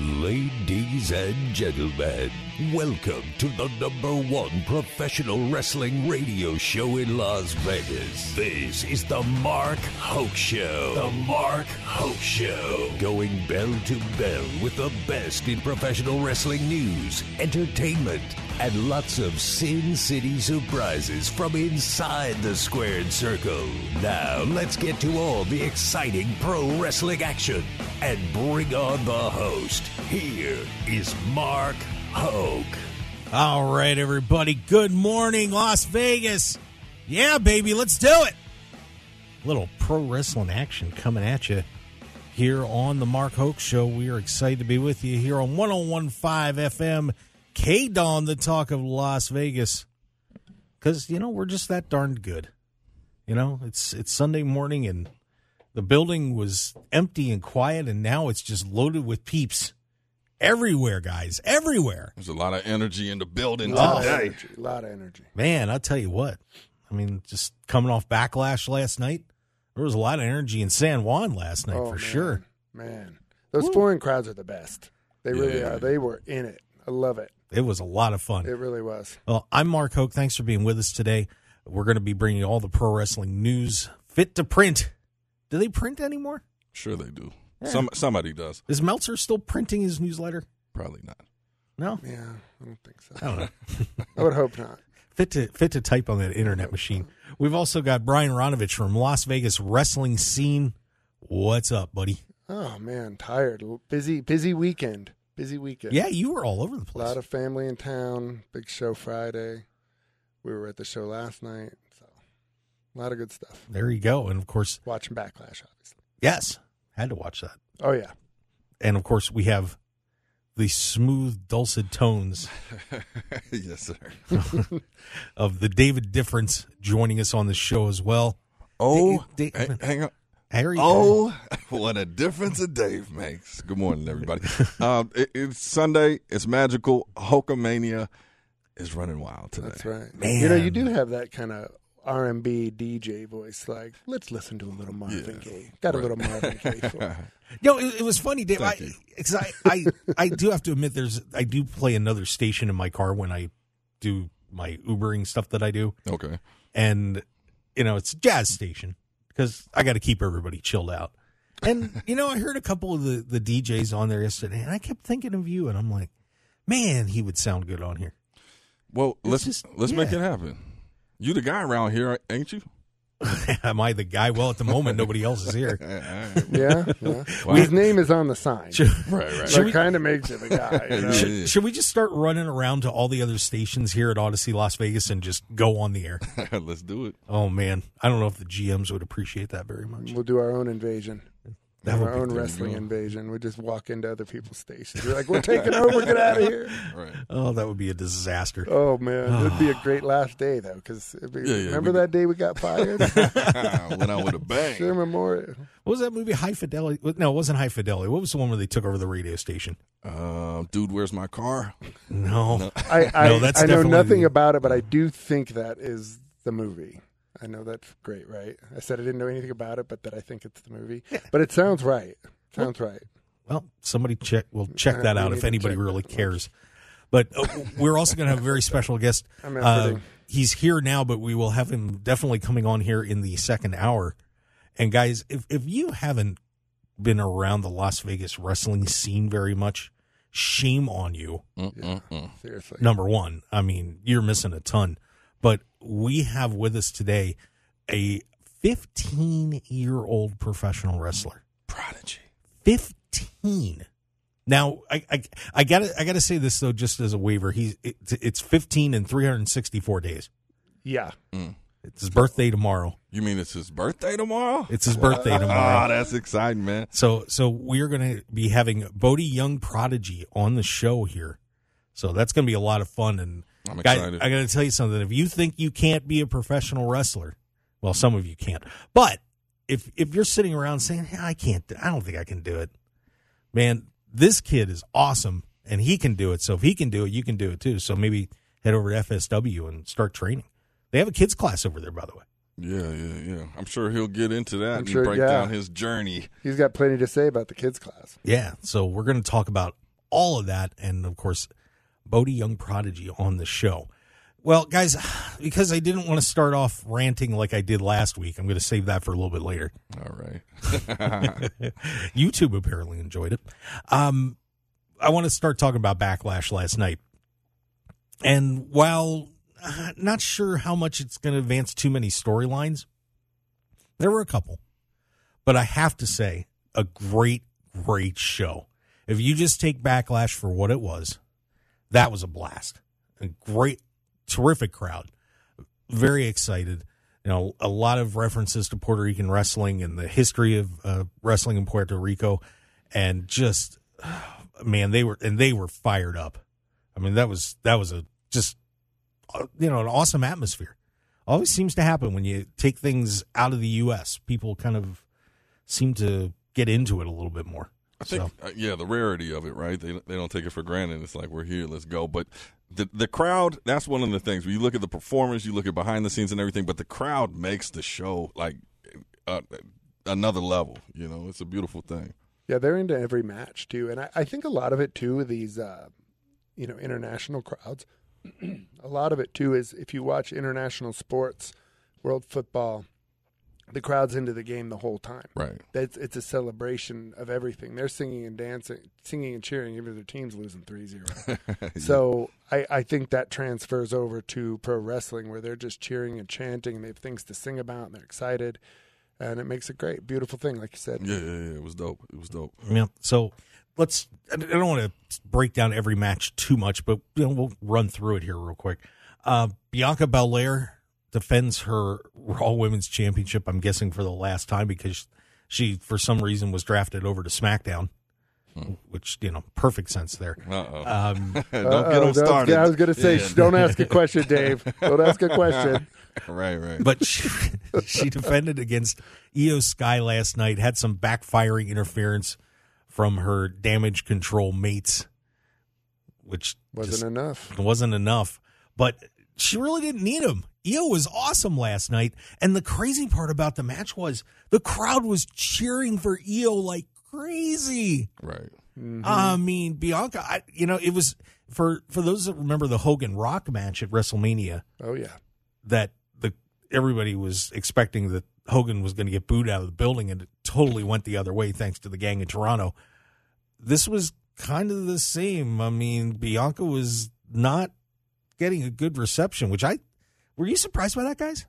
Ladies and gentlemen, welcome to the number one professional wrestling radio show in Las Vegas. This is the Mark Hoke Show. The Mark Hoke Show. Going bell to bell with the best in professional wrestling news, entertainment, and lots of Sin City surprises from inside the squared circle. Now, let's get to all the exciting pro wrestling action and bring on the host. Here is Mark Hoke. All right, everybody. Good morning, Las Vegas. Yeah, baby, let's do it. Little pro wrestling action coming at you here on the Mark Hoke Show. We are excited to be with you here on 1015 FM, KDAWN, the talk of Las Vegas. Because, you know, we're just that darned good. You know, it's it's Sunday morning and the building was empty and quiet, and now it's just loaded with peeps everywhere, guys, everywhere. There's a lot of energy in the building A lot of energy. A lot of energy. Man, I'll tell you what. I mean, just coming off backlash last night, there was a lot of energy in San Juan last night oh, for man. sure. Man, those foreign crowds are the best. They really Yeah. are. They were in it. I love it. It was a lot of fun. It really was. Well, I'm Mark Hoke. Thanks for being with us today. We're going to be bringing you all the pro wrestling news fit to print. Do they print anymore? Sure they do. Some somebody does. Is Meltzer still printing his newsletter? Probably not. No, Yeah, I don't think so. I don't know. I would hope not. fit to fit to type on that internet machine. We've also got Brian Ronovech from Las Vegas wrestling scene. What's up, buddy? Oh man, tired. Busy, busy weekend. Busy weekend. Yeah, you were all over the place. A lot of family in town. Big show Friday. We were at the show last night. So a lot of good stuff. there you go. And of course, Watching Backlash, obviously. yes, had to watch that. Oh yeah. And of course, we have the smooth, dulcet tones yes, sir. of the David Difference joining us on the show as well. Oh, Da- Da- hang, hang on. Harry, Oh, what a difference a Dave makes. Good morning, everybody. um, it, it's Sunday. It's magical. Hulkamania is running wild today. That's right. Man. You know, you do have that kind of R and B DJ voice. Like, let's listen to a little Marvin Yeah, Gaye. Got a little Marvin Gaye. For No, it, it was funny, Dave. I, Thank I, I, I do have to admit, there's I do play another station in my car when I do my Ubering stuff that I do, Okay. and you know it's a jazz station because I got to keep everybody chilled out. And you know, I heard a couple of the the DJs on there yesterday, and I kept thinking of you, and I'm like, man, he would sound good on here. Well, let's just- let's make it happen. You the guy around here, ain't you? Am I the guy? Well, at the moment, nobody else is here. yeah. yeah. His name is on the sign. Should, right, right. That kind of makes him a guy. You know? Should, should we just start running around to all the other stations here at Audacy Las Vegas and just go on the air? let's do it. Oh man, I don't know if the GMs would appreciate that very much. We'll do our own invasion. That would our own wrestling go. invasion. We just walk into other people's stations. We're like, we're taking over. Get out of here. Right. Oh, that would be a disaster. Oh man, it'd be a great last day though. Because Yeah, yeah, remember we- that day we got fired? Went out with a bang. Sure Memorial. What was that movie? High Fidelity? No, it wasn't High Fidelity. What was the one where they took over the radio station? Uh, dude, where's my car? No, I I, No, that's I know nothing the- about it, but I do think that is the movie. I know that's great, right? I said I didn't know anything about it, but that I think it's the movie. But it sounds right. Sounds right. Well, somebody check. We'll check that we out if anybody really cares. But uh, we're also going to have a very special guest. I'm Uh, he's here now, but we will have him definitely coming on here in the second hour. And guys, if if you haven't been around the Las Vegas wrestling scene very much, shame on you. Mm-mm-mm. Seriously. Number one, I mean, you're missing a ton. But we have with us today a 15 year old professional wrestler. Prodigy. 15 now I, I i gotta i gotta say this though just as a waiver he's it, it's 15 and 364 days Yeah. Mm. it's his birthday tomorrow You mean it's his birthday tomorrow? it's his birthday ah, tomorrow Oh, that's exciting, man. so so we are gonna be having bodie young prodigy on the show here so that's gonna be a lot of fun and I'm guys, excited. i gotta tell you something if you think you can't be a professional wrestler well some of you can't but if if you're sitting around saying hey, i can't do- i don't think i can do it man, this kid is awesome and he can do it. So if he can do it, you can do it too. So maybe head over to FSW and start training. They have a kids class over there, by the way. Yeah, yeah, yeah. I'm sure he'll get into that I'm and sure- break yeah. down his journey. He's got plenty to say about the kids class. Yeah. So we're going to talk about all of that, and of course, Bodie Young Prodigy on the show. Well, guys, because I didn't want to start off ranting like I did last week, I'm going to save that for a little bit later. All right. YouTube apparently enjoyed it. Um, I want to start talking about Backlash last night. And while uh, not sure how much it's going to advance too many storylines, there were a couple. But I have to say, a great, great show. If you just take Backlash for what it was, that was a blast. A great, terrific crowd. Very excited. You know, a lot of references to Puerto Rican wrestling and the history of uh, wrestling in Puerto Rico, and just man, they were and they were fired up. I mean, that was that was a just uh, you know an awesome atmosphere. Always seems to happen when you take things out of the U.S. People kind of seem to get into it a little bit more. I think, So- uh, yeah, the rarity of it, right? They they don't take it for granted. It's like we're here, let's go. But the the crowd, that's one of the things. When you look at the performers, you look at behind the scenes and everything, but the crowd makes the show like uh, another level. You know, it's a beautiful thing. Yeah, they're into every match too, and I, I think a lot of it too. These, uh, you know, international crowds. a lot of it too is if you watch international sports, world football, the crowd's into the game the whole time. Right. It's it's a celebration of everything. They're singing and dancing, singing and cheering, even if their team's losing 3-0. So I, I think that transfers over to pro wrestling where they're just cheering and chanting and they have things to sing about and they're excited. And it makes a great, beautiful thing, like you said. Yeah, yeah, yeah. It was dope. It was dope. Yeah. So let's. I don't want to break down every match too much, but you know, we'll run through it here real quick. Uh, Bianca Belair defends her Raw Women's Championship. I'm guessing for the last time because she, for some reason, was drafted over to SmackDown, which you know, perfect sense there. Uh-oh. Um, don't get Uh-oh, them started. Yeah, I was going to say, Yeah. don't ask a question, Dave. Don't ask a question. right, right. but she, she defended against Iyo Sky last night. Had some backfiring interference from her damage control mates, which Wasn't just enough. wasn't enough. But she really didn't need him. Iyo was awesome last night, and the crazy part about the match was the crowd was cheering for Iyo like crazy. right. Mm-hmm. I mean, Bianca, I, you know, it was for for those that remember the Hogan Rock match at WrestleMania Oh, yeah. that the everybody was expecting that Hogan was going to get booed out of the building, and it totally went the other way thanks to the gang in Toronto. This was kind of the same. I mean, Bianca was not getting a good reception, which I were you surprised by that, guys?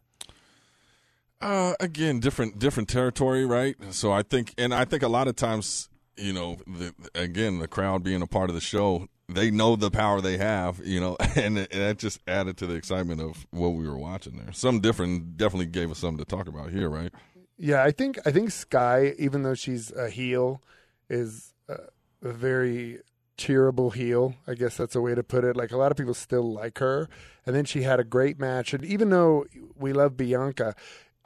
Uh, again, different different territory, right? So I think, and I think a lot of times, you know, the, again, the crowd being a part of the show, they know the power they have, you know, and, and that just added to the excitement of what we were watching there. Some different definitely gave us something to talk about here, right? Yeah, I think I think Sky, even though she's a heel, is a, a very cheerable heel. I guess that's a way to put it. Like a lot of people still like her, and then she had a great match. And even though we love Bianca,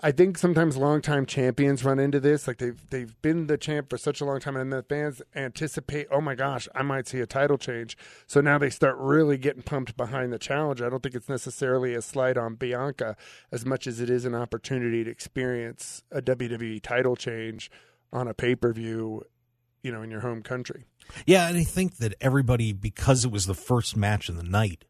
I think sometimes longtime champions run into this. Like they've they've been the champ for such a long time, and the fans anticipate, oh my gosh, I might see a title change. So now they start really getting pumped behind the challenge. I don't think it's necessarily a slight on Bianca as much as it is an opportunity to experience a WWE title change on a pay per view, you know, in your home country. Yeah, and I think that everybody, because it was the first match of the night,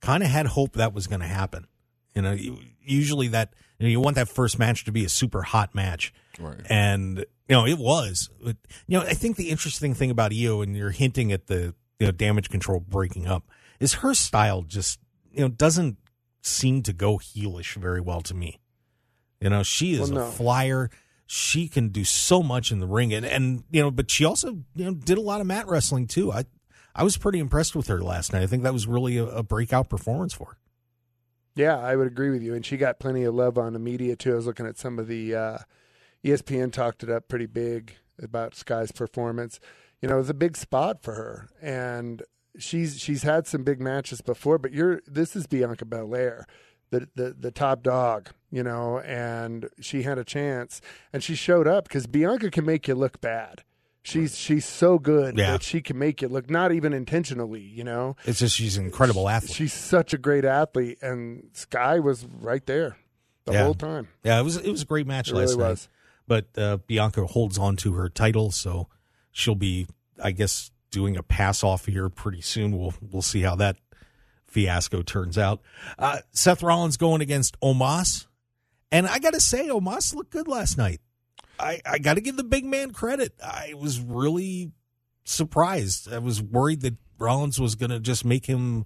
kind of had hope that was going to happen. You know, usually that you, know, you want that first match to be a super hot match, Right. and you know it was. But, you know, I think the interesting thing about Iyo, and you're hinting at the you know damage control breaking up, is her style just you know doesn't seem to go heelish very well to me. You know, she is Well, a flyer. She can do so much in the ring, and and you know, but she also you know did a lot of mat wrestling too. I I was pretty impressed with her last night. I think that was really a, a breakout performance for her. Yeah, I would agree with you. And she got plenty of love on the media too. I was looking at some of the uh, ESPN talked it up pretty big about Sky's performance. You know, it was a big spot for her, and she's she's had some big matches before. But you're this is Bianca Belair, the the the top dog. You know, and she had a chance, and she showed up because Bianca can make you look bad. She's she's so good Yeah. that she can make you look not even intentionally. You know, It's just she's an incredible athlete. She's such a great athlete, and Sky was right there the Yeah. whole time. yeah, it was it was a great match It last really night. was. But uh, Bianca holds on to her title, so she'll be, I guess, doing a pass off here pretty soon. We'll we'll see how that fiasco turns out. Uh, Seth Rollins going against Omos, and I got to say, Omos looked good last night. I, I got to give the big man credit. I was really surprised. I was worried that Rollins was going to just make him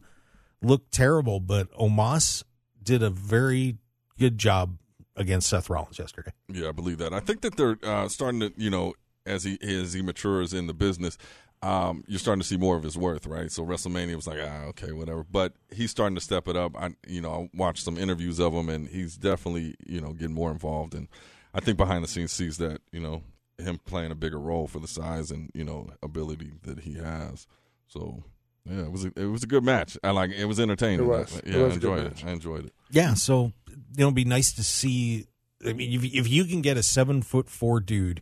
look terrible, but Omos did a very good job against Seth Rollins yesterday. Yeah, I believe that. I think that they're uh, starting to, you know, as he as he matures in the business, um, you're starting to see more of his worth, right? So WrestleMania was like, ah, okay, whatever. But he's starting to step it up. I, you know, I watched some interviews of him, and he's definitely, you know, getting more involved. And I think behind the scenes sees that, you know, him playing a bigger role for the size and you know ability that he has. So yeah, it was a, it was a good match. I like it was entertaining. It was. I, It yeah, was I a good enjoyed match. it. I enjoyed it. Yeah, so you know, it'd be nice to see. I mean, if, if you can get a seven foot four dude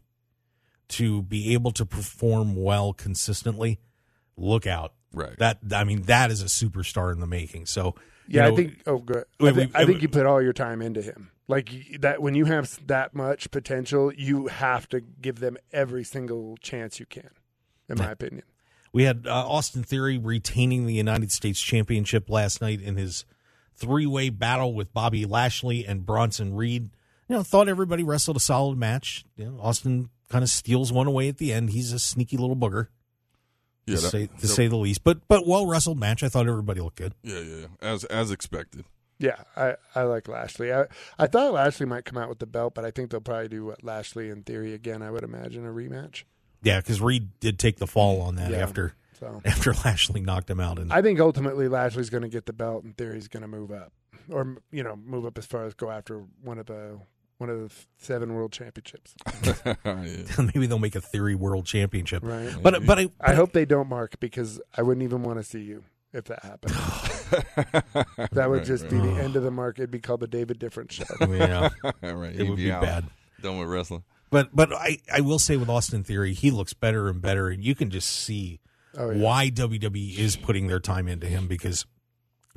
to be able to perform well consistently, look out. Right. That I mean, that is a superstar in the making. So you Yeah, know, I think. Oh, good. I, Wait, thi- we- I think you put all your time into him. Like that, when you have that much potential, you have to give them every single chance you can. In my opinion, We had uh, Austin Theory retaining the United States Championship last night in his three way battle with Bobby Lashley and Bronson Reed. You know, thought everybody wrestled a solid match. You know, Austin kind of steals one away at the end. He's a sneaky little booger, Yeah, to, that- say, to say the least. But but well wrestled match. I thought everybody looked good. yeah, yeah, yeah. As as expected. yeah, I, I like Lashley. I I thought Lashley might come out with the belt, but I think they'll probably do what Lashley in theory again. I would imagine a rematch. Yeah, because Reed did take the fall on that Yeah. after So after Lashley knocked him out. And I think ultimately Lashley's going to get the belt, and Theory's going to move up, or you know, move up as far as go after one of the one of the seven world championships. yeah. maybe they'll make a Theory World Championship. Right. But but I, I hope they don't, Mark, because I wouldn't even want to see you if that happened. that would just be the end of the mark. It'd be called the David Difference show. yeah, All right, it would be out. bad. Done with wrestling. But but I, I will say with Austin Theory, he looks better and better, and you can just see Oh, yeah. why WWE is putting their time into him because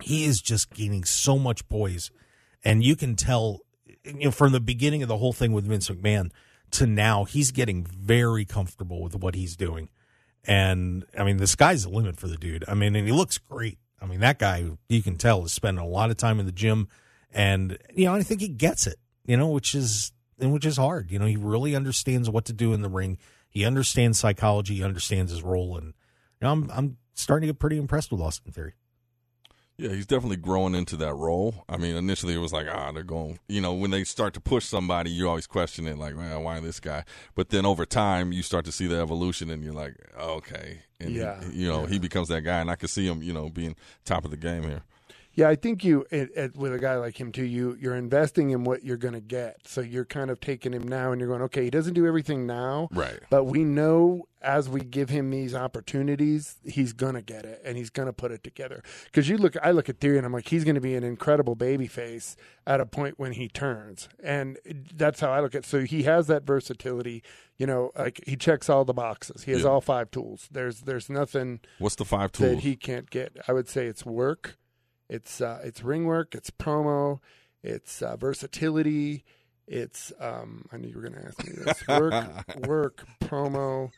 he is just gaining so much poise, and you can tell, you know, from the beginning of the whole thing with Vince McMahon to now, he's getting very comfortable with what he's doing, and I mean, the sky's the limit for the dude. I mean, and he looks great. I mean, that guy you can tell is spending a lot of time in the gym, and you know, I think he gets it. You know, which is and which is hard. You know, he really understands what to do in the ring. He understands psychology. He understands his role, and you know, I'm I'm starting to get pretty impressed with Austin Theory. Yeah, he's definitely growing into that role. I mean, initially it was like, ah, they're going. You know, when they start to push somebody, you always question it, like, man, why this guy? But then over time, you start to see the evolution, and you're like, okay, and he- Yeah, you know, yeah. he becomes that guy, and I can see him, you know, being top of the game here. Yeah, I think you it, it, with a guy like him too. You you're investing in what you're going to get, so you're kind of taking him now, and you're going, okay, he doesn't do everything now, Right. But we know as we give him these opportunities, he's gonna get it and he's gonna put it together. Because you look, I look at Theory and I'm like, he's gonna be an incredible baby face at a point when he turns, and that's how I look at. So he has that versatility. You know, like he checks all the boxes. He has Yeah. all five tools. There's there's nothing What's the five tools that he can't get. I would say it's work, it's uh, it's ring work, it's promo, it's uh, versatility, it's um, I knew you were going to ask me this work, work, promo,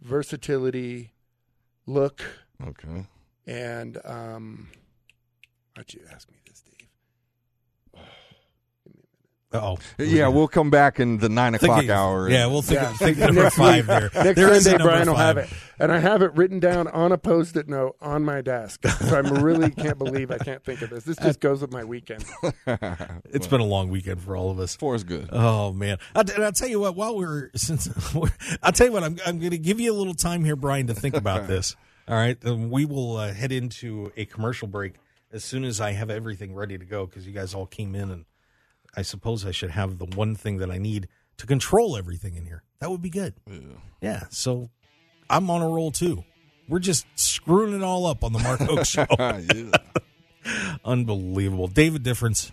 versatility, look, okay. and um, why'd you ask me this, Dave? Oh, Yeah, we'll come back in the nine o'clock hour. Yeah, we'll think, Yeah. of, think of number Next five week- there. Next There is a Sunday, number Brian will have it, and I have it written down on a post-it note on my desk. So I really can't believe I can't think of this. This just goes with my weekend. It's been a long weekend for all of us. Four is good. Oh man! I'll, and I'll tell you what. While we're since we're, I'll tell you what, I'm I'm going to give you a little time here, Brian, to think about this. All right, and we will uh, head into a commercial break as soon as I have everything ready to go because you guys all came in, and I suppose I should have the one thing that I need to control everything in here. That would be good. Yeah. Yeah. So I'm on a roll too. We're just screwing it all up on the Mark Hoke Show. Unbelievable. David Difference,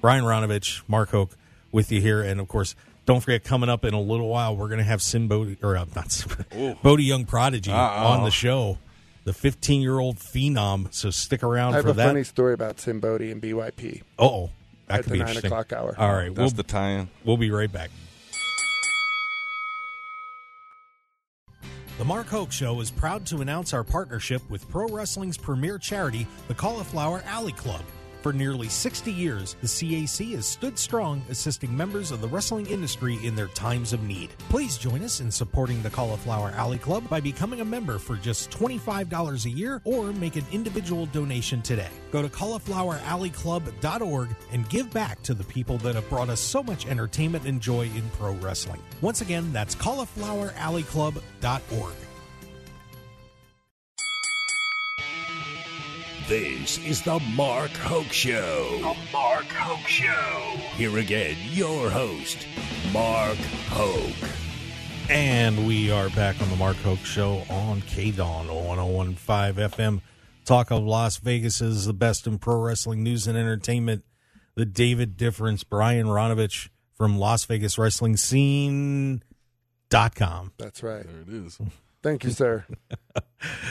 Brian Ronovech, Mark Hoke with you here. And of course, don't forget, coming up in a little while, we're going to have Sim Bodie, or uh, not Sim, Bodie Young Prodigy Uh-oh. on the show, the 15 year old phenom. So stick around I have for a that. funny story about Sim Bodie and BYP oh, that at could the be nine interesting. o'clock hour. All right. We'll, That's the tie-in. we'll be right back. The Mark Hoke Show is proud to announce our partnership with pro wrestling's premier charity, the Cauliflower Alley Club. For nearly 60 years, the CAC has stood strong, assisting members of the wrestling industry in their times of need. Please join us in supporting the Cauliflower Alley Club by becoming a member for just $25 a year or make an individual donation today. Go to caulifloweralleyclub.org and give back to the people that have brought us so much entertainment and joy in pro wrestling. Once again, that's caulifloweralleyclub.org. This is the Mark Hoke Show. The Mark Hoke Show. Here again, your host, Mark Hoke. And we are back on the Mark Hoke Show on KDAWN 1015 FM. Talk of Las Vegas is the best in pro wrestling news and entertainment. The David Difference, Brian Ronovech from Las Vegas Wrestling Scene.com. That's right. There it is. Thank you, sir.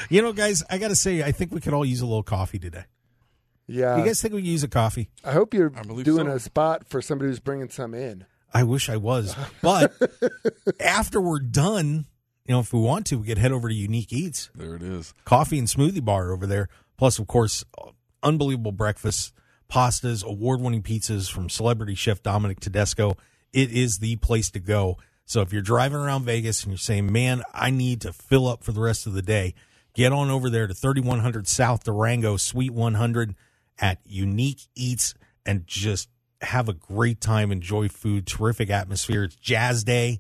You know, guys, I got to say, I think we could all use a little coffee today. Yeah. you guys think we could use a coffee? I hope you're I doing so. a spot for somebody who's bringing some in. I wish I was. But after we're done, you know, if we want to, we could head over to Unique Eats. There it is. coffee and smoothie bar over there. Plus, of course, unbelievable breakfast, pastas, award winning pizzas from celebrity chef Dominic Tedesco. It is the place to go. So if you're driving around Vegas and you're saying, man, I need to fill up for the rest of the day, get on over there to 3100 South Durango, Suite 100 at Unique Eats and just have a great time. Enjoy food, terrific atmosphere. It's Jazz Day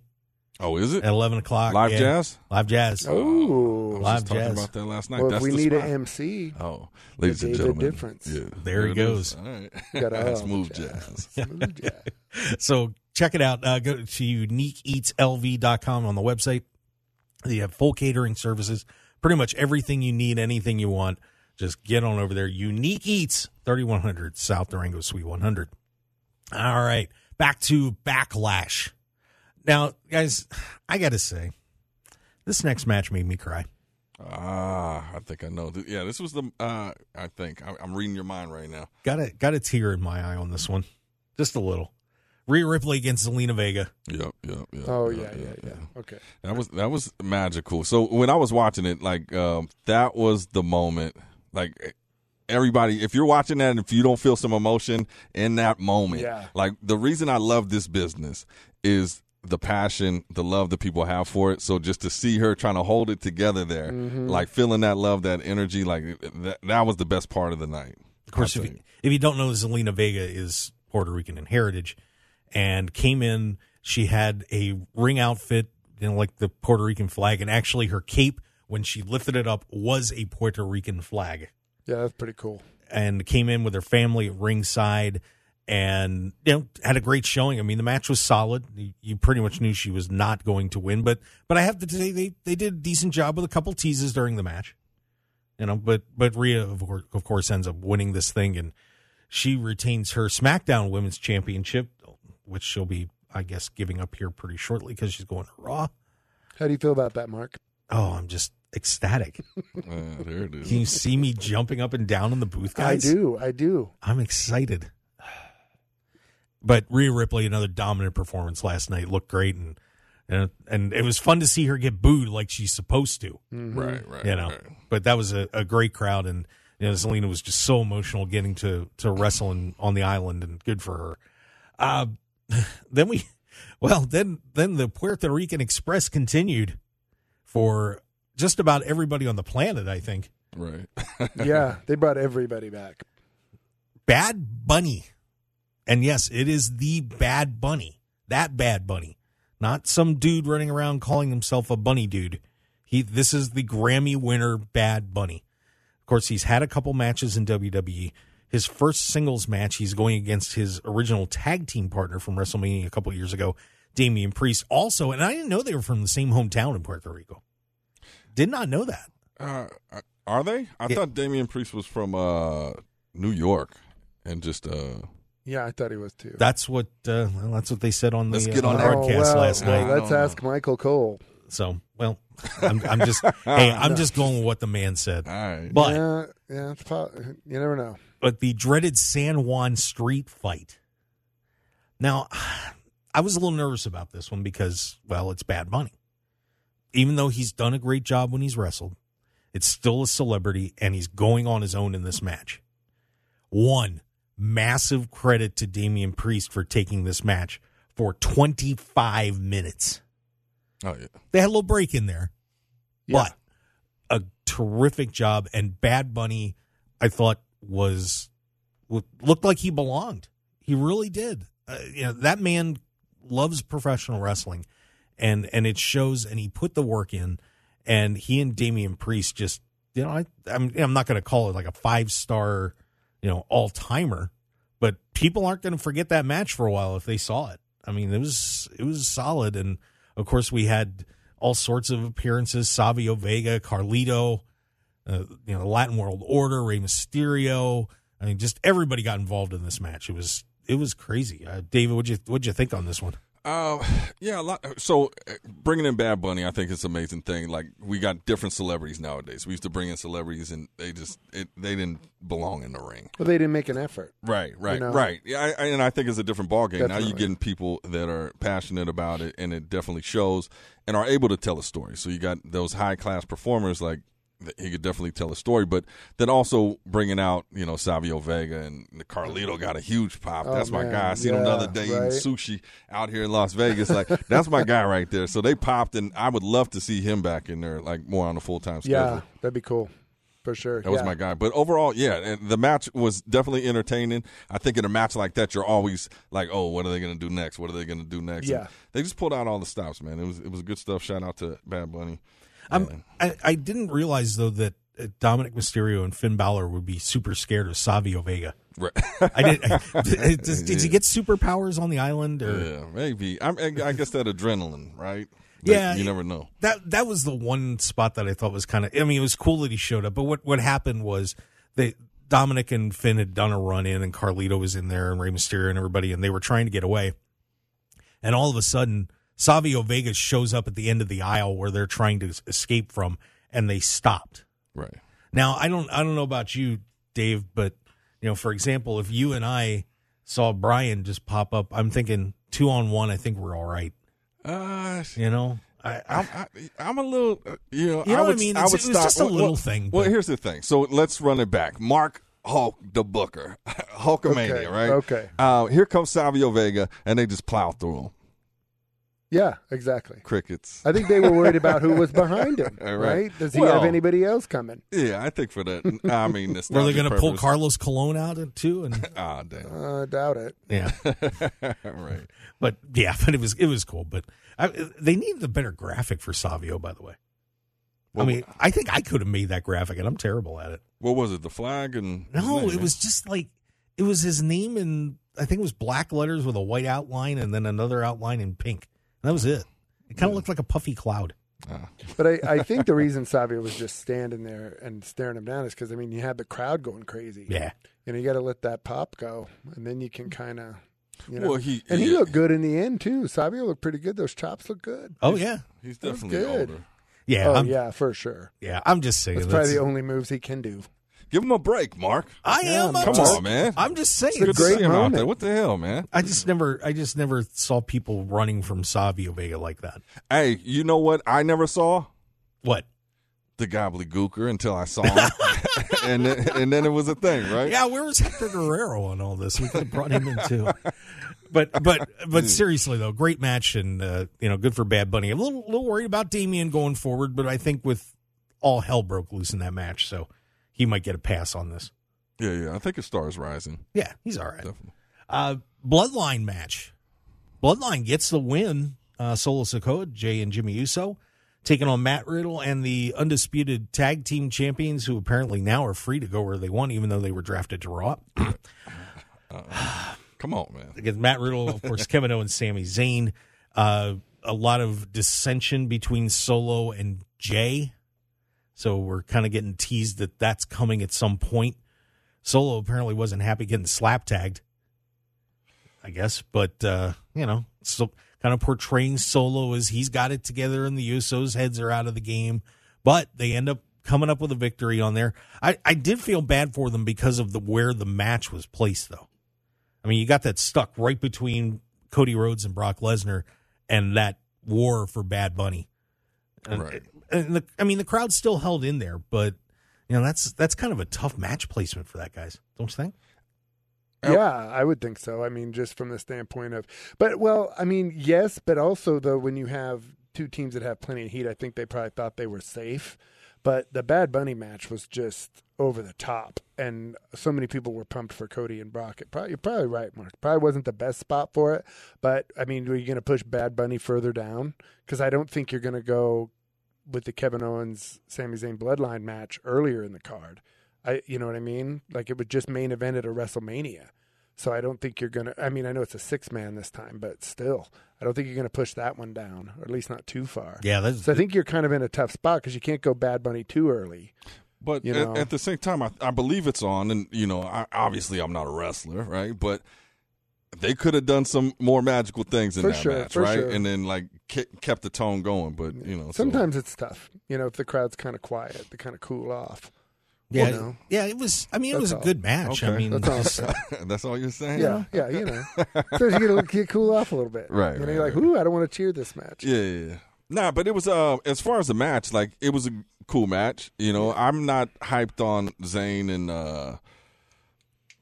Oh, is it? at 11 o'clock. Live Yeah. jazz? Live Jazz. Oh. Live just talking jazz. about that last night. Well, That's we the need spot. an MC, Oh, ladies and David gentlemen. Difference. Yeah, There he goes. is. All right. Got all Smooth the jazz. smooth jazz. So check it out. Uh, go to uniqueeatslv.com on the website. They have full catering services, pretty much everything you need, anything you want. Just get on over there. Unique Eats, 3100 South Durango, Suite 100. All right, back to Backlash. Now, guys, I got to say, this next match made me cry. Ah, I think I know. Yeah, this was the. Uh, I think I, I'm reading your mind right now. Got a got a tear in my eye on this one, just a little. Rhea Ripley against Zelina Vega. Yep, yep, yep. Oh yep, yeah, yeah, yep, yeah. yep. Okay. That was that was magical. So when I was watching it, like um, that was the moment. Like everybody, if you're watching that, and if you don't feel some emotion in that moment, Yeah. like the reason I love this business is the passion, the love that people have for it. So just to see her trying to hold it together there, Mm-hmm. like feeling that love, that energy, like that, that was the best part of the night. Of course, if you, if you don't know, Zelina Vega is Puerto Rican in heritage, and came in. She had a ring outfit, you know, like the Puerto Rican flag, and actually her cape when she lifted it up was a Puerto Rican flag, Yeah, that's pretty cool. and came in with her family at ringside, and you know had a great showing. I mean, the match was solid. You, pretty much knew she was not going to win, but but I have to say they they did a decent job with a couple teases during the match. You know, but but Rhea of course, of course ends up winning this thing, and she retains her SmackDown Women's Championship, which she'll be, I guess, giving up here pretty shortly because she's going to Raw. How do you feel about that, Mark? Oh, I'm just ecstatic. Uh, there it is. Can you see me jumping up and down in the booth, guys? I do. I do. I'm excited. But Rhea Ripley, another dominant performance last night, looked great, and and, and it was fun to see her get booed like she's supposed to. Right, right. you know. right. But that was a, a great crowd, and you know, Zelina was just so emotional getting to to wrestle in, on the island, and good for her. Uh, then we, well, then then the Puerto Rican Express continued for just about everybody on the planet. I think Right. Yeah, they brought everybody back. Bad Bunny, and yes, it is the Bad Bunny, that Bad Bunny, not some dude running around calling himself a bunny dude. He this is the Grammy winner Bad Bunny. Of course, he's had a couple matches in WWE. His first singles match, he's going against his original tag team partner from WrestleMania a couple years ago, Damian Priest. Also, and I didn't know they were from the same hometown in Puerto Rico. Did not know that. Uh, are they? I Yeah. thought Damian Priest was from uh, New York, and just uh, Yeah, I thought he was too. That's what uh, well, that's what they said on the, Let's get on on the that. broadcast Oh, well, last night. Let's don't ask Michael Cole. So, well, I'm, I'm just hey, I'm just going with what the man said. all right. But yeah, yeah, it's po- you never know. But the dreaded San Juan street fight. Now, I was a little nervous about this one because well, it's Bad Bunny. even though he's done a great job when he's wrestled, it's still a celebrity and he's going on his own in this match. One, massive credit to Damian Priest for taking this match for 25 minutes. Oh yeah. They had a little break in there, Yeah. but a terrific job. And Bad Bunny, I thought was looked like he belonged. He really did. Uh, you know that man loves professional wrestling, and and it shows. And he put the work in. And he and Damian Priest just you know I I'm I'm not going to call it like a five star you know all timer, but people aren't going to forget that match for a while if they saw it. I mean, it was it was solid, and of course we had all sorts of appearances: Savio Vega, Carlito, uh, you know, the Latin World Order, Rey Mysterio. I mean, just everybody got involved in this match. It was it was crazy. Uh, David, what'd you what'd you think on this one? Uh, yeah. A lot, so uh, bringing in Bad Bunny, I think it's an amazing thing. Like we got different celebrities nowadays. We used to bring in celebrities, and they just it, they didn't belong in the ring. Well, they didn't make an effort. Right, right, know? right. Yeah, I, I, and I think it's a different ballgame. Now you're getting people that are passionate about it, and it definitely shows, and are able to tell a story. So you got those high class performers like th- he could definitely tell a story, but then also bringing out you know Savio Vega and Carlito got a huge pop. Oh, that's my guy. I seen him the other day right. eating sushi out here in Las Vegas. Like that's my guy right there. So they popped, and I would love to see him back in there, like more on a full time schedule. Yeah, that'd be cool for sure. That was my guy. But overall, yeah, and the match was definitely entertaining. I think in a match like that, you're always like, oh, what are they going to do next? What are they going to do next? Yeah. And they just pulled out all the stops, man. It was it was good stuff. Shout out to Bad Bunny. I'm, I I didn't realize though that uh, Dominik Mysterio and Finn Balor would be super scared of Savio Vega. Right. I did. I, does, did he get superpowers on the island or? yeah, maybe. I, I guess that adrenaline, right? Yeah, you never know. that that was the one spot that I thought was kind of. I mean, it was cool that he showed up, but what what happened was they Dominic and Finn had done a run in, and Carlito was in there, and Rey Mysterio and everybody, and they were trying to get away, and all of a sudden, Savio Vega shows up at the end of the aisle where they're trying to escape from, and they stopped. Right. Now, I don't I don't know about you, Dave, but you know, for example, if you and I saw Brian just pop up, I'm thinking two on one. I think we're all right. Uh, You know, I, I'm, I, I'm a little, uh, you know, You know I what would, I mean? I It's- would it was stop. just a well, little well, thing, Well, but- here's the thing. So let's run it back. Mark Hulk the Booker, Hulkamania, Okay, right? okay. Uh, here comes Savio Vega, and they just plow through him. Yeah, exactly. Crickets. I think they were worried about who was behind him. Right. right. Does he Well- have anybody else coming? Yeah, I think for that. I mean, were they going to pull Carlos Colon out too? And Ah, damn. Uh, I doubt it. yeah, right. but yeah, but it was it was cool. But I, they needed a better graphic for Savio, by the way. Well, I mean, I think I could have made that graphic, and I'm terrible at it. What was it? The flag and No, name, it man? was just like it was his name and I think it was black letters with a white outline and then another outline in pink. And that was it. It kind of looked like a puffy cloud. Ah. But I, I think the reason Savio was just standing there and staring him down is because I mean you had the crowd going crazy. Yeah. and you got to let that pop go, and then you can kind of, you know. Well, he- and he yeah. looked good in the end too. Savio looked pretty good. Those chops look good. Oh yeah. He's definitely good. older. Yeah. oh I'm, yeah, for sure. yeah. I'm just saying. That's that's- probably the only moves he can do. Give him a break, Mark. I Yeah, am. I'm Come just, on, man. I'm just saying. a Good to great see out moment. there. What the hell, man? I just never, I just never saw people running from Savio Vega like that. Hey, you know what? I never saw What? the gobbledygooker until I saw him, and then, and then it was a thing, right? Yeah, where was Hector Guerrero on all this? We could have brought him in too. But but but seriously though, great match and uh, you know good for Bad Bunny. I'm a little, little worried about Damian going forward, but I think with all hell broke loose in that match, so he might get a pass on this. yeah, yeah. I think his star is rising. Yeah, he's all right. Definitely. Uh, Bloodline match. Bloodline gets the win. Uh, Solo Sikoa, Jay and Jimmy Uso, taking on Matt Riddle and the undisputed tag team champions, who apparently now are free to go where they want, even though they were drafted to Raw. Come on, man. against Matt Riddle, of course, Kevin Owens, and Sami Zayn. Uh, a lot of dissension between Solo and Jay. So we're kind of getting teased that that's coming at some point. Solo apparently wasn't happy getting slap tagged, I guess, but uh, you know, so kind of portraying Solo as he's got it together and the Usos' heads are out of the game, but they end up coming up with a victory on there. I, I did feel bad for them because of the where the match was placed, though. I mean, you got that stuck right between Cody Rhodes and Brock Lesnar and that war for Bad Bunny. Right. And the, I mean, the crowd still held in there, but you know that's that's kind of a tough match placement for that guys, don't you think? Yeah, I would think so. I mean, just from the standpoint of, but well, I mean, yes, but also though, when you have two teams that have plenty of heat, I think they probably thought they were safe. But the Bad Bunny match was just over the top, and so many people were pumped for Cody and Brock. It probably, you're probably right, Mark. Probably wasn't the best spot for it, but I mean, were you going to push Bad Bunny further down? Because I don't think you're going to go with the Kevin Owens Sami Zayn Bloodline match earlier in the card. I, you know what I mean? Like it would just main event at a WrestleMania. So I don't think you're gonna. I mean, I know it's a six man this time, but still, I don't think you're gonna push that one down, or at least not too far. Yeah, that's So I think you're kind of in a tough spot because you can't go Bad Bunny too early. But You at, at the same time, I, I believe it's on, and you know, I, obviously I'm not a wrestler, right? But they could have done some more magical things in For that sure, match, for right? sure. And then like kept the tone going. But you know, so- Sometimes it's tough, you know, if the crowd's kind of quiet, they kind of cool off. yeah, you know. yeah. It was. I mean, it That's was a good match. I mean, That's all. that's all you're saying. Yeah, yeah, you know, so you get, get cool off a little bit, Right, You know, right, you're like, right. ooh, I don't want to cheer this match. Yeah, yeah, yeah. Nah, but it was uh as far as the match, like it was a cool match. You know, I'm not hyped on Zayn and uh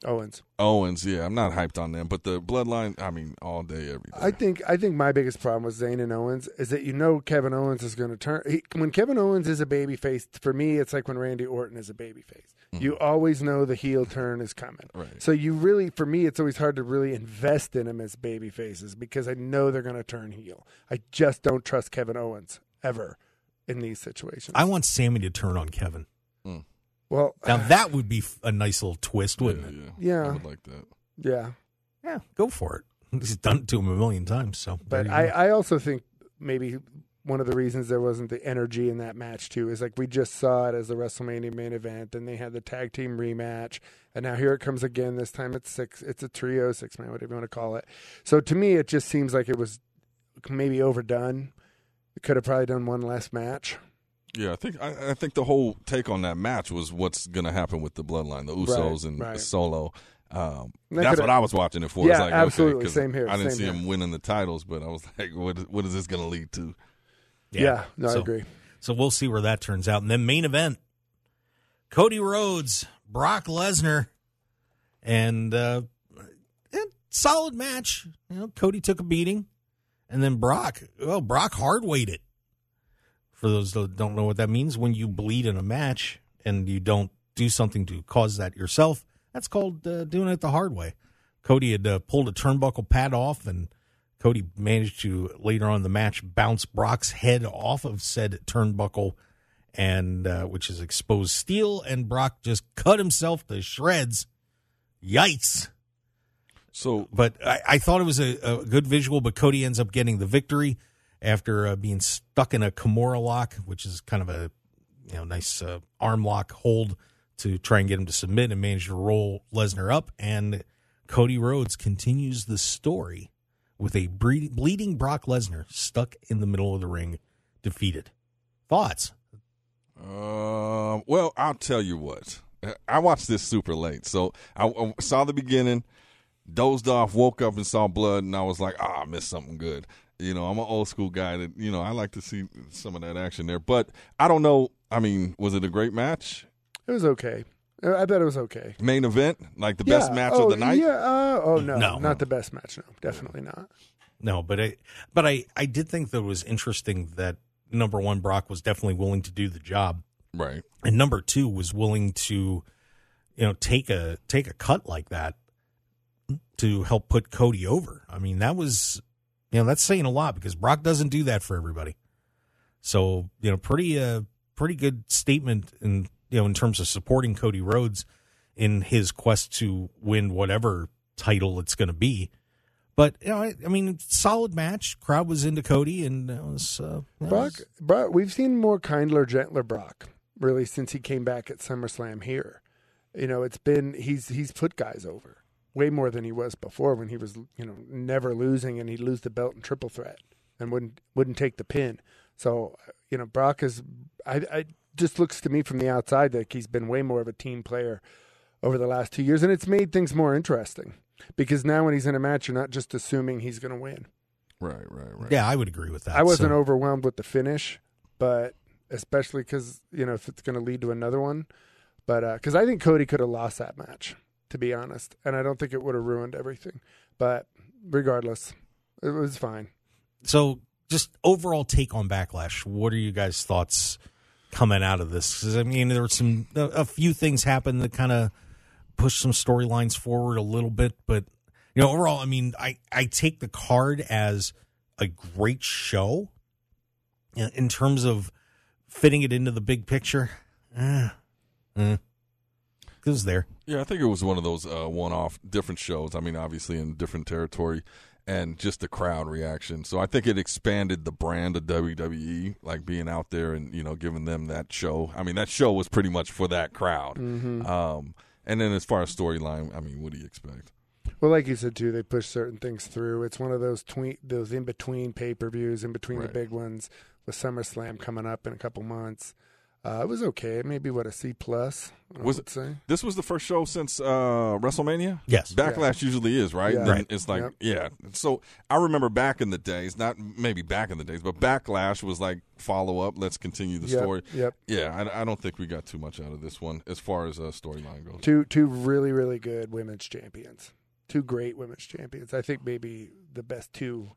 Owens. Owens. Yeah, I'm not hyped on them. But the bloodline, I mean, all day, every day. I think I think my biggest problem with Zayn and Owens is that you know Kevin Owens is going to turn. He, when Kevin Owens is a baby face, for me, it's like when Randy Orton is a baby face. Mm-hmm. You always know the heel turn is coming. Right. So you really, for me, it's always hard to really invest in them as baby faces because I know they're going to turn heel. I just don't trust Kevin Owens ever in these situations. I want Sami to turn on Kevin. Mm. Well, Now that would be a nice little twist, wouldn't it? yeah, Yeah. I would like that. yeah. Yeah, go for it. He's done it to him a million times. So, But I, go. I also think maybe one of the reasons there wasn't the energy in that match too is like we just saw it as the WrestleMania main event, Then they had the tag team rematch, and now here it comes again. This time it's six, it's a trio, six man, whatever you want to call it. So to me, it just seems like it was maybe overdone. We could have probably done one less match. Yeah, I think I, I think the whole take on that match was what's going to happen with the bloodline, the Usos and right. Solo. Um, that's what I was watching it for. Yeah, it's like, absolutely. Okay, 'cause Same here, I didn't see here. him winning the titles, but I was like, what is, what is this going to lead to? Yeah, no, I agree. So we'll see where that turns out. And then main event: Cody Rhodes, Brock Lesnar, and uh, eh, solid match. You know, Cody took a beating, and then Brock. Well, Brock hard weighted. For those that don't know what that means, when you bleed in a match and you don't do something to cause that yourself, that's called uh, doing it the hard way. Cody had uh, pulled a turnbuckle pad off, and Cody managed to later on in the match bounce Brock's head off of said turnbuckle, and uh, which is exposed steel, and Brock just cut himself to shreds. Yikes! So But I, I thought it was a, a good visual, but Cody ends up getting the victory after uh, being stuck in a Kimura lock, which is kind of a you know nice uh, arm lock hold to try and get him to submit and manage to roll Lesnar up. And Cody Rhodes continues the story with a bre- bleeding Brock Lesnar stuck in the middle of the ring, defeated. Thoughts? Um, well, I'll tell you what. I watched this super late, so I, I saw the beginning, dozed off, woke up and saw blood, and I was like, "Ah, I missed something good." You know, I'm an old school guy that you know I like to see some of that action there. But I don't know. I mean, was it a great match? It was okay. I bet it was okay. Main event, like the best match oh, of the night. Yeah. Uh, oh no, No. not the best match. No, definitely not. No, but I but I I did think that it was interesting that number one Brock was definitely willing to do the job, Right. and number two was willing to you know take a take a cut like that to help put Cody over. I mean that was you know that's saying a lot because Brock doesn't do that for everybody. So you know pretty uh pretty good statement in you know in terms of supporting Cody Rhodes in his quest to win whatever title it's going to be. But you know, I, I mean, solid match. Crowd was into Cody, and it was uh, that Brock, was- Brock, we've seen more kindler, gentler Brock really since he came back at SummerSlam here. You know, it's been he's he's put guys over way more than he was before when he was you know never losing and he'd lose the belt in triple threat and wouldn't wouldn't take the pin. So you know, Brock is I, I just looks to me from the outside like he's been way more of a team player over the last two years, and it's made things more interesting because now when he's in a match, you're not just assuming he's going to win. Right. Right. Right. yeah, I would agree with that. I wasn't So- overwhelmed with the finish, but especially because you know if it's going to lead to another one. But uh, because I think Cody could have lost that match, to be honest, and I don't think it would have ruined everything. But regardless, it was fine. So, just overall take on Backlash. What are you guys' thoughts coming out of this? Because I mean, there were some a, few things happened that kind of pushed some storylines forward a little bit, but you know, overall, I mean, I I take the card as a great show in in terms of fitting it into the big picture. Eh, eh. It there. Yeah, I think it was one of those uh, one-off different shows. I mean, obviously in different territory, and just the crowd reaction. So I think it expanded the brand of WWE, like being out there and you know giving them that show. I mean, that show was pretty much for that crowd. Mm-hmm. Um, and then as far as storyline, I mean, what do you expect? Well, like you said too, they push certain things through. It's one of those tweet those in between pay per views, in between Right. the big ones, with SummerSlam coming up in a couple months. Uh, it was okay. Maybe what a C plus. I Was would it- say. This was the first show since uh, WrestleMania. Yes. Backlash usually is right. Yeah. Right. It's like Yep. yeah. So I remember back in the days, not maybe back in the days, but Backlash was like follow up. Let's continue the Yep, story. Yep. Yeah, I, I don't think we got too much out of this one as far as uh, storyline goes. Two two really really good women's champions. Two great women's champions. I think maybe the best two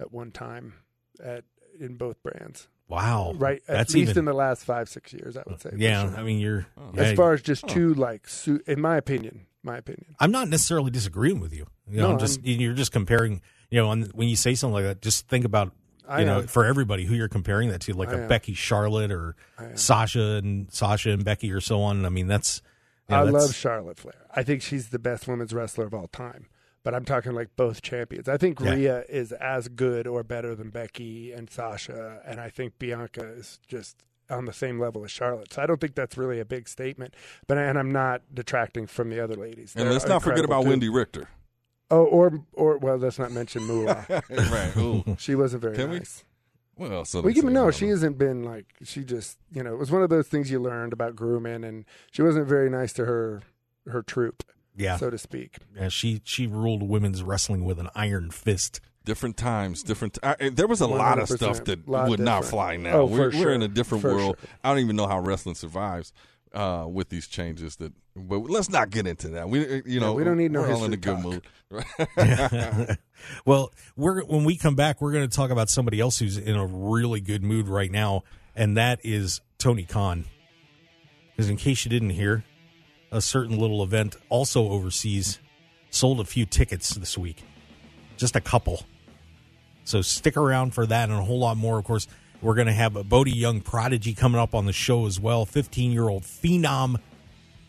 at one time at in both brands. Wow. Right. At That's least even, in the last five six years, I would say. Yeah, sure. I mean, you're. Oh. yeah, as far as just Oh. two like su- in my opinion, my opinion. I'm not necessarily disagreeing with you. You know, No, I'm just you're just comparing. You know, on, when you say something like that, just think about I you know am. for everybody who you're comparing that to, like I a am. Becky Charlotte or Sasha and Sasha and Becky or so on. I mean, that's. you know, I that's- love Charlotte Flair. I think she's the best women's wrestler of all time. But I'm talking like both champions. I think Yeah. Rhea is as good or better than Becky and Sasha, and I think Bianca is just on the same level as Charlotte. So I don't think that's really a big statement. But and I'm not detracting from the other ladies. And They're let's not forget about too. Wendi Richter. Oh, or or well, let's not mention Moolah. right. Ooh. she wasn't very Can we? nice. Well, so We they can no, she hasn't been like she just you know it was one of those things you learned about grooming, and she wasn't very nice to her her troop, Yeah, so to speak. yeah. She she ruled women's wrestling with an iron fist. different times, different. I, there was a lot of stuff that lot would not fly now. Oh, we're, for we're in a different For world. sure. I don't even know how wrestling survives uh, with these changes. That, but let's not get into that. We, you know, we don't need no we're all in a good talk. mood. well, we're when we come back, we're going to talk about somebody else who's in a really good mood right now, and that is Tony Khan. Because in case you didn't hear, a certain little event also overseas sold a few tickets this week, just a couple. So stick around for that and a whole lot more. Of course, we're going to have a Bodie Young prodigy coming up on the show as well. 15 year old phenom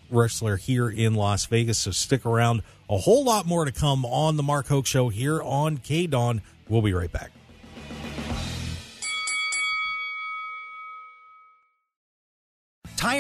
wrestler here in Las Vegas. So stick around. A whole lot more to come on the Mark Hoke Show here on KDAWN. We'll be right back.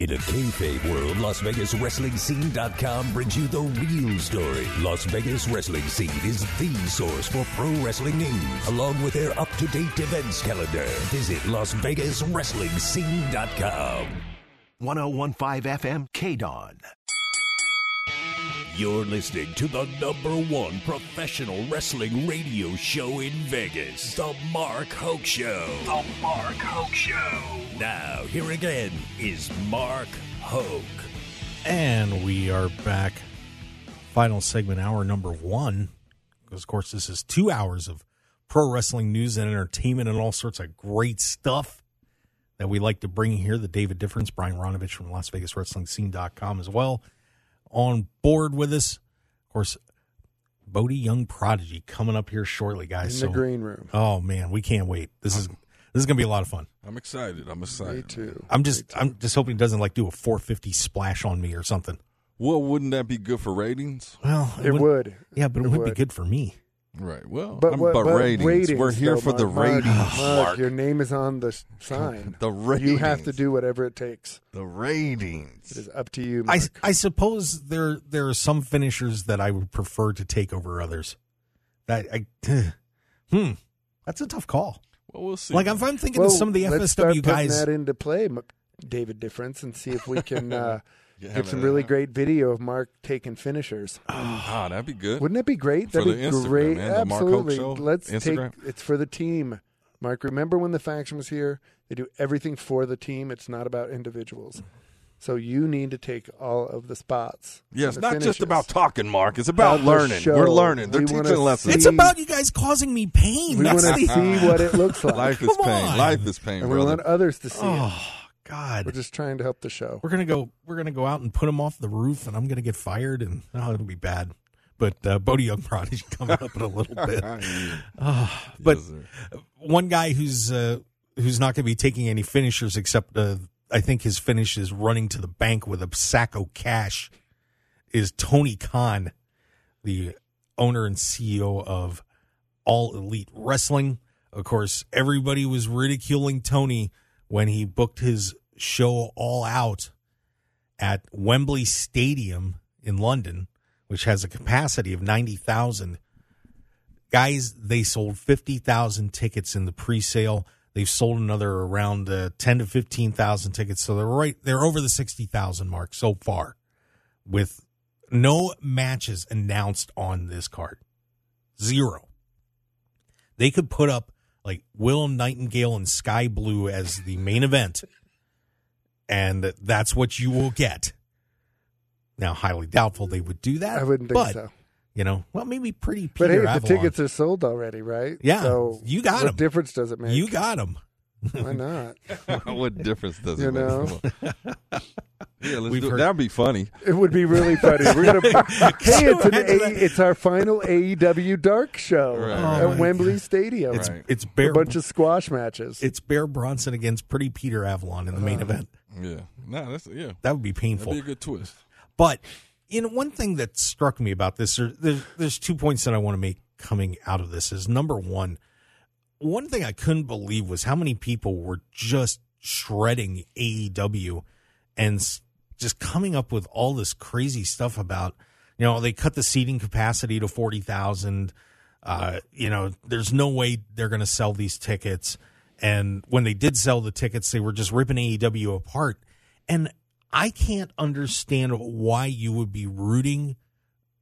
In a kayfabe world, LasVegasWrestlingScene.com brings you the real story. Las Vegas Wrestling Scene is the source for pro wrestling news, along with their up-to-date events calendar. Visit LasVegasWrestlingScene.com. 1015 FM K KDAWN. You're listening to the number one professional wrestling radio show in Vegas, The Mark Hoke Show. The Mark Hoke Show. Now, here again is Mark Hoke. And we are back. Final segment, hour number one. Because, of course, this is two hours of pro wrestling news and entertainment and all sorts of great stuff. that we like to bring here. The David Difference, Brian Ronovech from Las Vegas Wrestling Scene.com as well on board with us. Of course, Bodie Young Prodigy coming up here shortly, guys. In guys. the So, green room. oh man, we can't wait. This is this is gonna be a lot of fun. I'm excited. I'm excited. Me too. I'm just I'm just hoping he doesn't like do a 450 splash on me or something. Well, wouldn't that be good for ratings? Well, It would- would. Yeah, but it, It would, be good for me. Right. Well, But, I'm- what, but but ratings. We're here though, for the ratings. Mark, Mark. your name is on the sign. The ratings. You have to do whatever it takes. the ratings. It is up to you, I, Mark. I suppose there there are some finishers that I would prefer to take over others. That I hmm, that's a tough call. Well, we'll see. Like if I'm thinking well, of some of the let's start FSW putting guys, that into play, David Difference, and see if we can uh, Yeah, get some man. really great video of Mark taking finishers. Ah, that'd be good. Wouldn't it be great? For That'd the be Instagram, great. man, the Mark Hoke Absolutely. Show Let's Instagram. take it's for the team. Mark, remember when the faction was here? They do everything for the team. It's not about individuals. So you need to take all of the spots. Yeah, it's the not just about talking, Mark. It's about About learning. show. We're learning. They're We teaching lessons. it's about you guys causing me pain. We want That's to the, see what it looks like, Life is Come pain. on. Life is pain, and we brother. want others to see it. God, We're just trying to help the show. we're gonna go. We're gonna go out and put him off the roof, and I'm gonna get fired, and oh, it'll be bad. But uh, Bodie Young Prodigy coming up in a little bit. Ah, but Yes, one guy who's uh, who's not going to be taking any finishers except uh, I think his finish is running to the bank with a sack of cash is Tony Khan, the owner and CEO of All Elite Wrestling. Of course, everybody was ridiculing Tony when he booked his show All Out at Wembley Stadium in London, which has a capacity of 90,000 guys they sold 50,000 tickets in the pre-sale. They've sold another around uh, 10 to 15,000 tickets. So they're right they're over the 60,000 mark so far with no matches announced on this card. Zero. They could put up like Will Nightingale and Skye Blue as the main event and that's what you will get now highly doubtful they would do that I wouldn't think but, so. you know well maybe pretty But Peter hey, the tickets are sold already, right? Yeah, So you got what 'em. difference does it make? You got him. Why not? what difference does You it make? yeah, let's We've do it. heard- That'd be funny. It would be really funny. We're gonna hey, it's an imagine a, it's our final AEW Dark show Right, at right. Oh, Wembley Stadium. It's Right. it's a Bear bunch of squash matches. it's Bear Bronson against Pretty Peter Avalon in the main uh-huh. event. Yeah. No, that's yeah. That would be That'd painful. be a good twist. But you know, one thing that struck me about this, there, there's there's two points that I want to make coming out of this. Is number one, one thing I couldn't believe was how many people were just shredding AEW and just coming up with all this crazy stuff about, you know, they cut the seating capacity to forty thousand. Uh, you know, there's no way they're going to sell these tickets. And when they did sell the tickets, they were just ripping AEW apart. And I can't understand why you would be rooting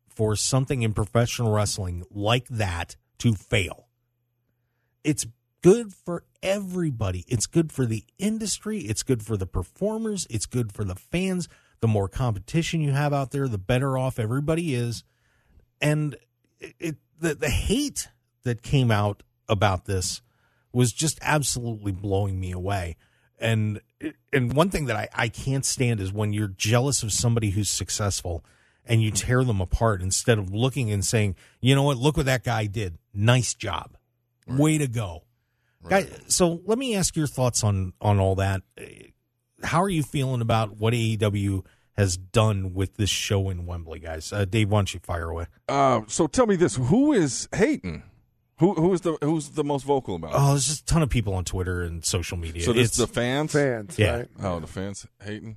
for something in professional wrestling like that to fail. It's good for everybody. It's good for the industry. It's good for the performers. It's good for the fans. The more competition you have out there, the better off everybody is. And it, it the the hate that came out about this was just absolutely blowing me away. And and one thing that I, I can't stand is when you're jealous of somebody who's successful and you tear them apart instead of looking and saying, you know what, look what that guy did. Nice job. Way to go. Guy, so let me ask your thoughts on on all that. How are you feeling about what AEW has done with this show in Wembley, guys? Uh, Dave, why don't you fire away? Uh, so tell me this: Who is hating? Who who is the who's the most vocal about? it? Oh, there's just a ton of people on Twitter and social media. so this It's- is the fans. fans, Yeah. right? Oh, the fans hating.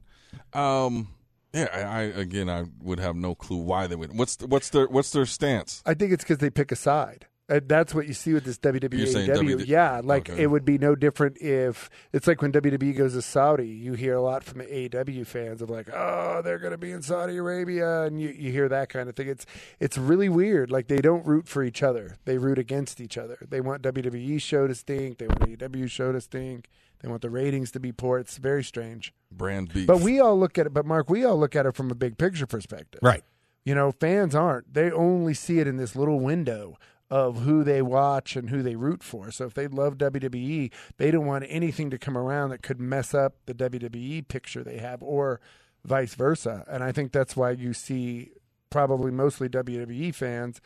Um, yeah, I, I again, I would have no clue why they would. What's the, what's their what's their stance? I think it's because they pick a side. And that's what you see with this WWE. You're saying AEW. WD yeah, like Okay. it would be no different if it's like when WWE goes to Saudi. You hear a lot from the AEW fans of like, oh, they're going to be in Saudi Arabia, and you, you hear that kind of thing. It's it's really weird. Like they don't root for each other; they root against each other. They want WWE show to stink. They want AEW show to stink. They want the ratings to be poor. It's very strange. Brand beef. But we all look at it. But Mark, we all look at it from a big picture perspective. right. You know, fans aren't. They only see it in this little window of who they watch and who they root for. So if they love WWE, they don't want anything to come around that could mess up the WWE picture they have or vice versa. And I think that's why you see probably mostly WWE fans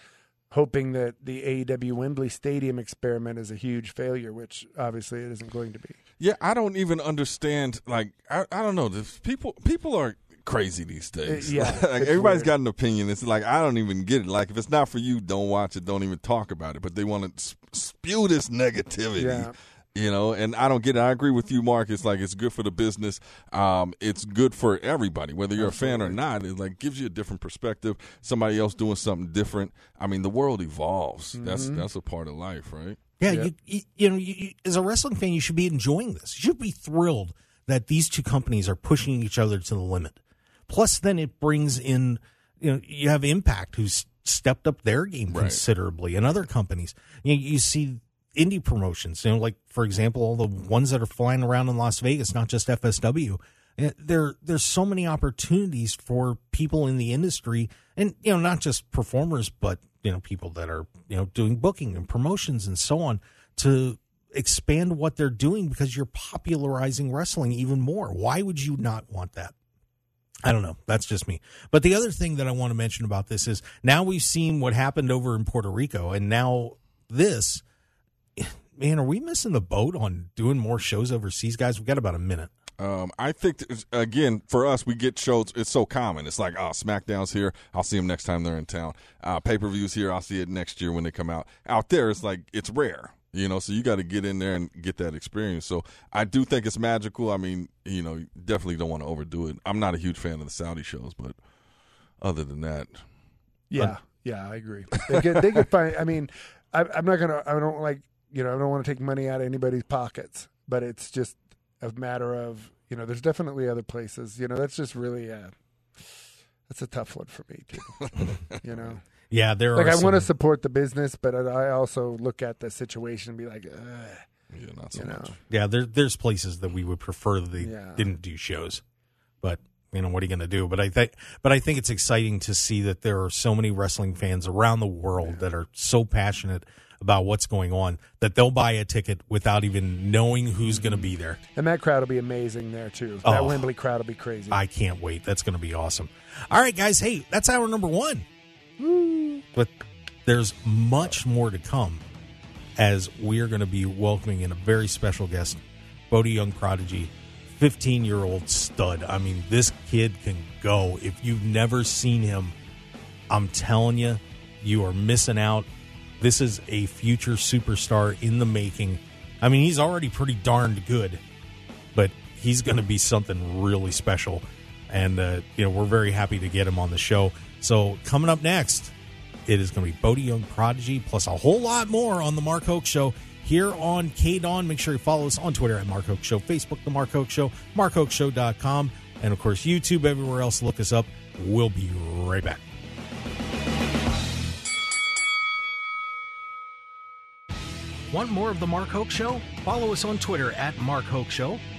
hoping that the AEW Wembley Stadium experiment is a huge failure, which obviously it isn't going to be. Yeah, I don't even understand. Like, I, I don't know. People people are crazy these days. Uh, yeah, like it's everybody's weird. got an opinion. It's like I don't even get it. Like if it's not for you, don't watch it. Don't even talk about it. But they want to spew this negativity. Yeah. You know, and I don't get it. I agree with you, Mark. It's like it's good for the business. Um, it's good for everybody, whether you're a fan or not. It like gives you a different perspective. Somebody else doing something different. I mean, the world evolves. That's Mm-hmm. that's a part of life, right? Yeah, Yep. you, you you know, you, you, as a wrestling fan, you should be enjoying this. You should be thrilled that these two companies are pushing each other to the limit. Plus, then it brings in, you know, you have Impact who's stepped up their game Right. considerably, and other companies. You, you see indie promotions, you know, like for example, all the ones that are flying around in Las Vegas, not just FSW. Uh, There, there's so many opportunities for people in the industry, and you know, not just performers, but you know, people that are you know doing booking and promotions and so on to expand what they're doing because you're popularizing wrestling even more. Why would you not want that? I don't know. That's just me. But the other thing that I want to mention about this is now we've seen what happened over in Puerto Rico, and now this. Man, are we missing the boat on doing more shows overseas, guys? We've got about a minute. Um, I think again for us, we get shows. It's so common. It's like, oh, SmackDown's here. I'll see them next time they're in town. Uh, Pay per views here. I'll see it next year when they come out. Out there, it's like it's rare. You know, so you got to get in there and get that experience. So I do think it's magical. I mean, you know, you definitely don't want to overdo it. I'm not a huge fan of the Saudi shows, but other than that, Yeah, yeah, I agree. They could, they. I mean, I, I'm not gonna. I don't like. You know, I don't want to take money out of anybody's pockets, but it's just a matter of. You know, there's definitely other places. You know, that's just really. Uh, that's a tough one for me too. you know, Yeah, there like are. I want to support the business, but I also look at the situation and be like, Ugh, yeah, not so you know. much. Yeah, there, there's places that we would prefer that they Yeah. didn't do shows, but you know what are you going to do? But I think, but I think it's exciting to see that there are so many wrestling fans around the world that are so passionate about what's going on that they'll buy a ticket without even knowing who's going to be there. And that crowd will be amazing there too. That Oh. Wembley crowd will be crazy. I can't wait. That's going to be awesome. All right, guys. Hey, that's hour number one. But there's much more to come as we are going to be welcoming in a very special guest, Bodie Young Prodigy, 15 year old stud. I mean, this kid can go. If you've never seen him, I'm telling you, you are missing out. This is a future superstar in the making. I mean, he's already pretty darned good but he's going to be something really special. And, uh, you know, we're very happy to get him on the show. So, coming up next, it is going to be Bodie Young Prodigy plus a whole lot more on The Mark Hoke Show here on KDAWN. Make sure you follow us on Twitter at Mark Hoke Show, Facebook, The Mark Hoke Show, markhokeshow.com, and of course, YouTube, everywhere else. Look us up. We'll be right back. Want more of The Mark Hoke Show? Follow us on Twitter at Mark Hoke Show,